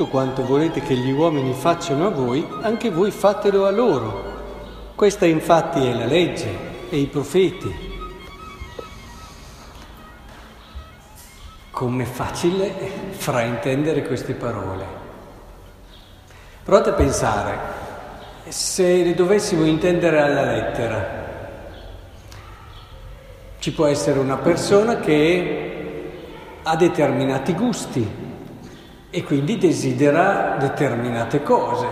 tutto quanto volete che gli uomini facciano a voi, anche voi fatelo a loro. Questa infatti è la legge e i profeti. Com'è facile fraintendere queste parole. Provate a pensare, se le dovessimo intendere alla lettera, ci può essere una persona che ha determinati gusti e quindi desidera determinate cose,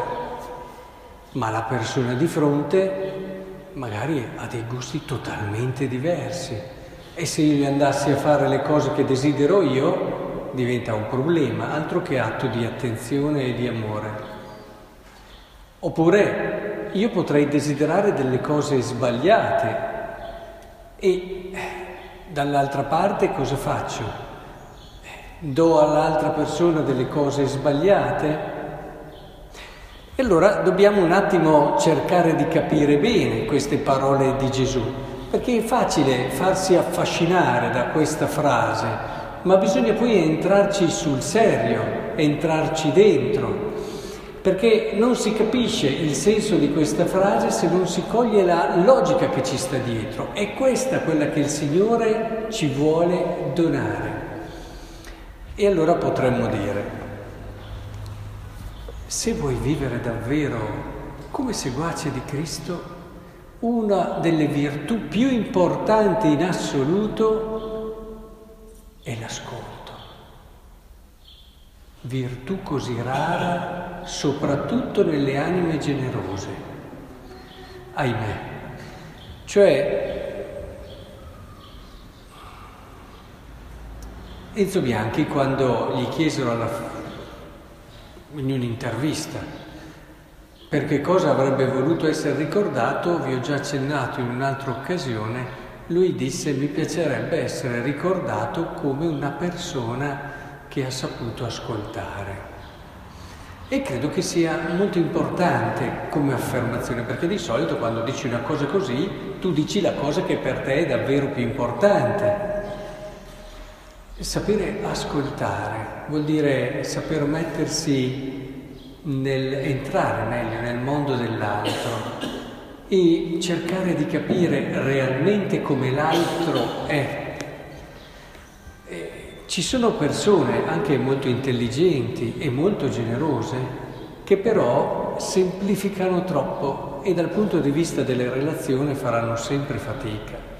ma la persona di fronte magari ha dei gusti totalmente diversi e se io gli andassi a fare le cose che desidero io diventa un problema, altro che atto di attenzione e di amore. Oppure io potrei desiderare delle cose sbagliate e dall'altra parte cosa faccio? Do all'altra persona delle cose sbagliate? E allora dobbiamo un attimo cercare di capire bene queste parole di Gesù, perché è facile farsi affascinare da questa frase, ma bisogna poi entrarci sul serio, entrarci dentro perché non si capisce il senso di questa frase se non si coglie la logica che ci sta dietro. È questa quella che il Signore ci vuole donare. E allora potremmo dire, se vuoi vivere davvero come seguace di Cristo, una delle virtù più importanti in assoluto è l'ascolto virtù così rara soprattutto nelle anime generose. Ahimè. Cioè, Enzo Bianchi quando gli chiesero alla, in un'intervista per che cosa avrebbe voluto essere ricordato, vi ho già accennato in un'altra occasione, lui disse mi piacerebbe essere ricordato come una persona che ha saputo ascoltare. E credo che sia molto importante come affermazione, perché di solito quando dici una cosa così, tu dici la cosa che per te è davvero più importante. Sapere ascoltare vuol dire saper mettersi nel entrare meglio nel mondo dell'altro e cercare di capire realmente come l'altro è. Ci sono persone anche molto intelligenti e molto generose che però semplificano troppo e dal punto di vista delle relazioni faranno sempre fatica,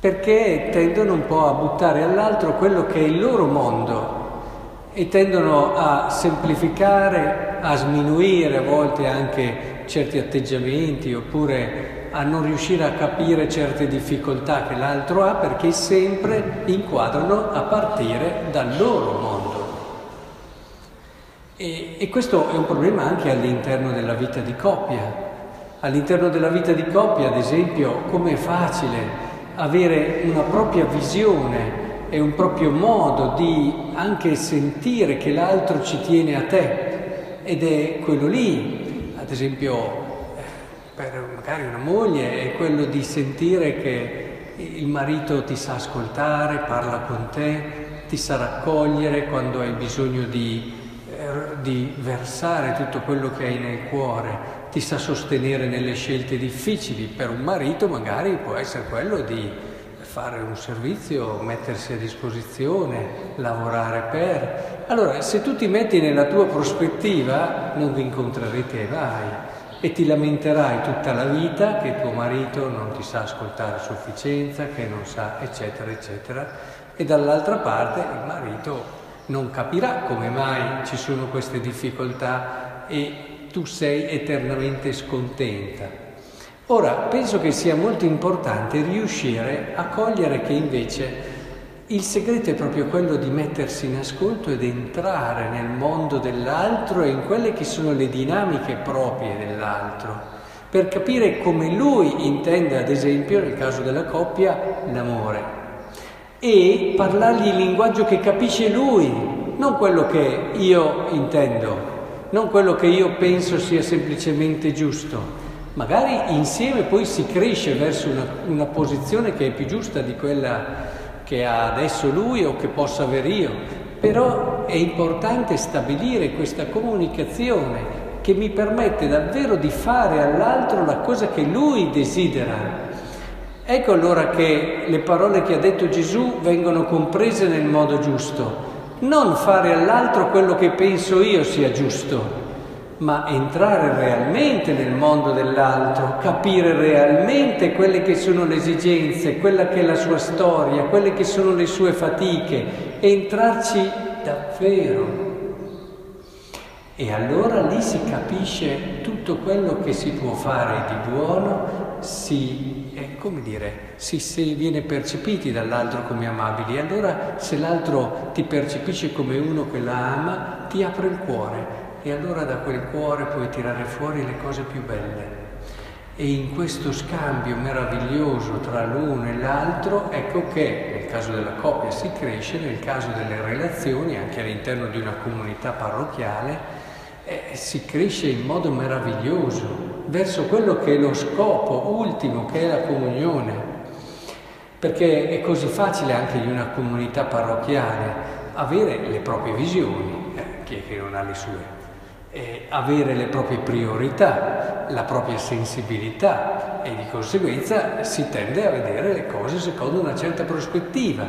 perché tendono un po' a buttare all'altro quello che è il loro mondo e tendono a semplificare, a sminuire a volte anche certi atteggiamenti oppure a non riuscire a capire certe difficoltà che l'altro ha perché sempre inquadrano a partire dal loro mondo. E, e questo è un problema anche all'interno della vita di coppia. All'interno della vita di coppia, ad esempio, com'è facile avere una propria visione e un proprio modo di anche sentire che l'altro ci tiene a te. Ed è quello lì, ad esempio per magari una moglie è quello di sentire che il marito ti sa ascoltare, parla con te, ti sa raccogliere quando hai bisogno di, eh, di versare tutto quello che hai nel cuore, ti sa sostenere nelle scelte difficili. Per un marito magari può essere quello di fare un servizio, mettersi a disposizione, lavorare per. Allora, se tu ti metti nella tua prospettiva, non vi incontrerete mai e ti lamenterai tutta la vita che tuo marito non ti sa ascoltare a sufficienza, che non sa, eccetera, eccetera, e dall'altra parte il marito non capirà come mai ci sono queste difficoltà e tu sei eternamente scontenta. Ora, penso che sia molto importante riuscire a cogliere che invece il segreto è proprio quello di mettersi in ascolto ed entrare nel mondo dell'altro e in quelle che sono le dinamiche proprie dell'altro, per capire come lui intende, ad esempio, nel caso della coppia, l'amore, e parlargli il linguaggio che capisce lui, non quello che io intendo, non quello che io penso sia semplicemente giusto. Magari insieme poi si cresce verso una, una posizione che è più giusta di quella che ha adesso lui o che possa avere io, però è importante stabilire questa comunicazione che mi permette davvero di fare all'altro la cosa che lui desidera. Ecco allora che le parole che ha detto Gesù vengono comprese nel modo giusto. Non fare all'altro quello che penso io sia giusto, ma entrare realmente nel mondo dell'altro, capire realmente quelle che sono le esigenze, quella che è la sua storia, quelle che sono le sue fatiche, entrarci davvero. E allora lì si capisce tutto quello che si può fare di buono, si, eh, come dire, si, si viene percepiti dall'altro come amabili. E allora se l'altro ti percepisce come uno che la ama, ti apre il cuore e allora da quel cuore puoi tirare fuori le cose più belle. E in questo scambio meraviglioso tra l'uno e l'altro, ecco che nel caso della coppia si cresce, nel caso delle relazioni, anche all'interno di una comunità parrocchiale, eh, si cresce in modo meraviglioso verso quello che è lo scopo ultimo, che è la comunione. Perché è così facile anche in una comunità parrocchiale avere le proprie visioni, eh, chi è che non ha le sue? eh, avere le proprie priorità, la propria sensibilità e di conseguenza si tende a vedere le cose secondo una certa prospettiva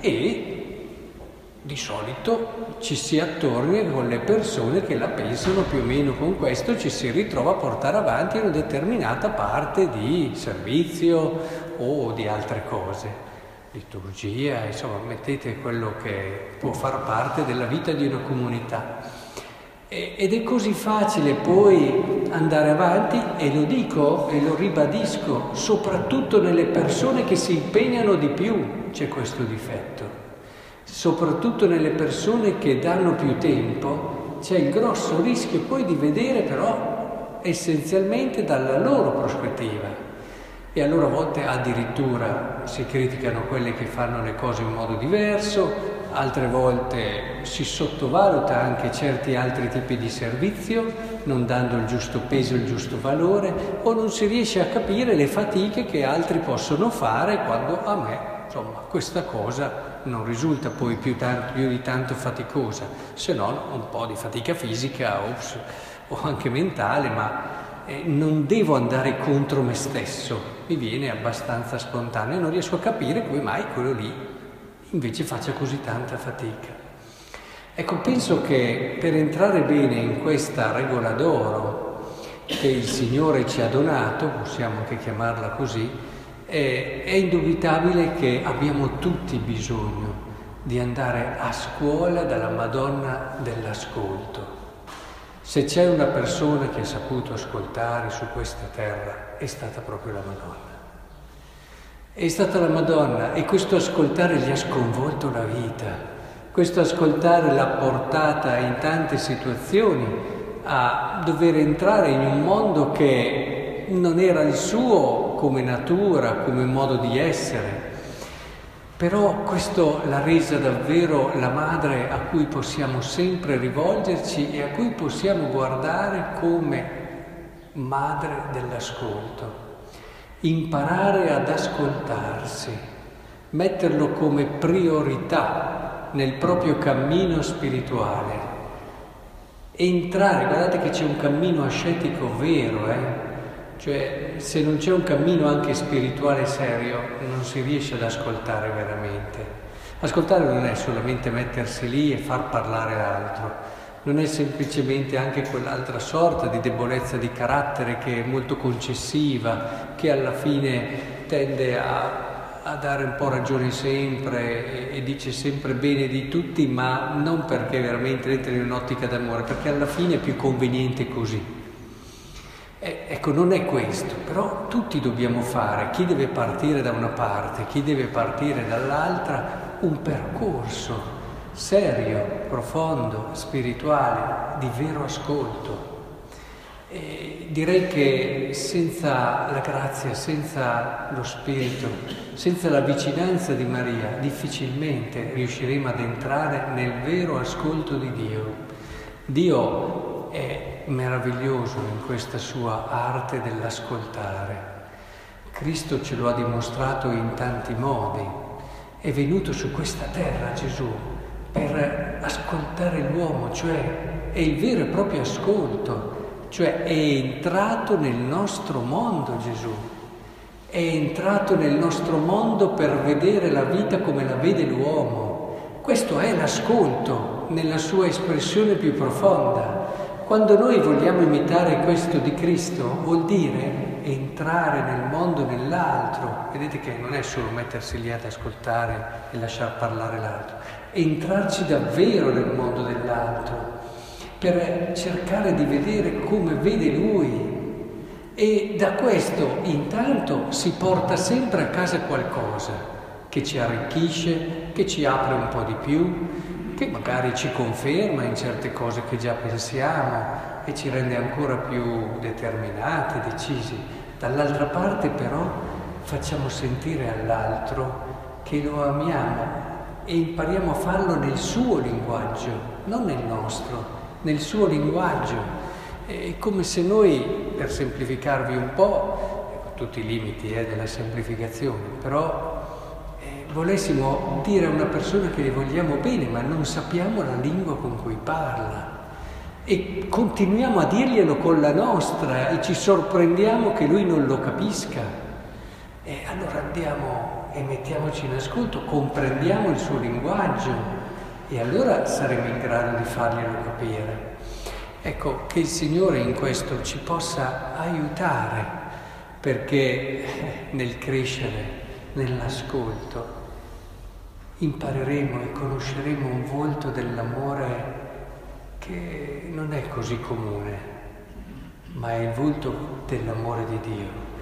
e di solito ci si attorna con le persone che la pensano più o meno con questo, ci si ritrova a portare avanti una determinata parte di servizio o di altre cose liturgia, insomma, mettete quello che può far parte della vita di una comunità. Ed è così facile poi andare avanti e lo dico e lo ribadisco, soprattutto nelle persone che si impegnano di più c'è questo difetto. Soprattutto nelle persone che danno più tempo c'è il grosso rischio poi di vedere però essenzialmente dalla loro prospettiva. E allora a volte addirittura si criticano quelle che fanno le cose in modo diverso, altre volte si sottovaluta anche certi altri tipi di servizio, non dando il giusto peso, il giusto valore, o non si riesce a capire le fatiche che altri possono fare quando a me, insomma, questa cosa non risulta poi più, tanto, più di tanto faticosa, se non un po' di fatica fisica o, o anche mentale, ma eh, non devo andare contro me stesso, mi viene abbastanza spontaneo, non riesco a capire come mai quello lì invece faccia così tanta fatica. Ecco, penso che per entrare bene in questa regola d'oro che il Signore ci ha donato, possiamo anche chiamarla così, è, è indubitabile che abbiamo tutti bisogno di andare a scuola dalla Madonna dell'ascolto. Se c'è una persona che ha saputo ascoltare su questa terra, è stata proprio la Madonna. È stata la Madonna e questo ascoltare gli ha sconvolto la vita, questo ascoltare l'ha portata in tante situazioni a dover entrare in un mondo che non era il suo come natura, come modo di essere. Però questo l'ha resa davvero la madre a cui possiamo sempre rivolgerci e a cui possiamo guardare come madre dell'ascolto imparare ad ascoltarsi, metterlo come priorità nel proprio cammino spirituale. Entrare, guardate che c'è un cammino ascetico vero, eh? Cioè se non c'è un cammino anche spirituale serio non si riesce ad ascoltare veramente. Ascoltare non è solamente mettersi lì e far parlare l'altro, non è semplicemente anche quell'altra sorta di debolezza di carattere che è molto concessiva, che alla fine tende a, a dare un po' ragione sempre e, e, dice sempre bene di tutti, ma non perché veramente entra in un'ottica d'amore, perché alla fine è più conveniente così. Ecco, non è questo, però tutti dobbiamo fare, chi deve partire da una parte, chi deve partire dall'altra, un percorso serio, profondo, spirituale, di vero ascolto. E direi che senza la grazia, senza lo Spirito, senza la vicinanza di Maria, difficilmente riusciremo ad entrare nel vero ascolto di Dio. Dio meraviglioso in questa sua arte dell'ascoltare. Cristo ce lo ha dimostrato in tanti modi. È venuto su questa terra Gesù per ascoltare l'uomo, cioè è il vero e proprio ascolto, cioè è entrato nel nostro mondo Gesù, è entrato nel nostro mondo per vedere la vita come la vede l'uomo. Questo è l'ascolto nella sua espressione più profonda. Quando noi vogliamo imitare questo di Cristo vuol dire entrare nel mondo dell'altro. Vedete che non è solo mettersi lì ad ascoltare e lasciar parlare l'altro, entrarci davvero nel mondo dell'altro per cercare di vedere come vede lui. E da questo intanto si porta sempre a casa qualcosa che ci arricchisce, che ci apre un po' di più, che magari ci conferma in certe cose che già pensiamo e ci rende ancora più determinati, decisi. Dall'altra parte però facciamo sentire all'altro che lo amiamo e impariamo a farlo nel suo linguaggio, non nel nostro, nel suo linguaggio. È come se noi, per semplificarvi un po', tutti i limiti eh, della semplificazione, però volessimo dire a una persona che le vogliamo bene, ma non sappiamo la lingua con cui parla. E continuiamo a dirglielo con la nostra e ci sorprendiamo che lui non lo capisca. E allora andiamo e mettiamoci in ascolto, comprendiamo il suo linguaggio e allora saremo in grado di farglielo capire. Ecco, che il Signore in questo ci possa aiutare perché nel crescere, nell'ascolto, impareremo e conosceremo un volto dell'amore che non è così comune, ma è il volto dell'amore di Dio.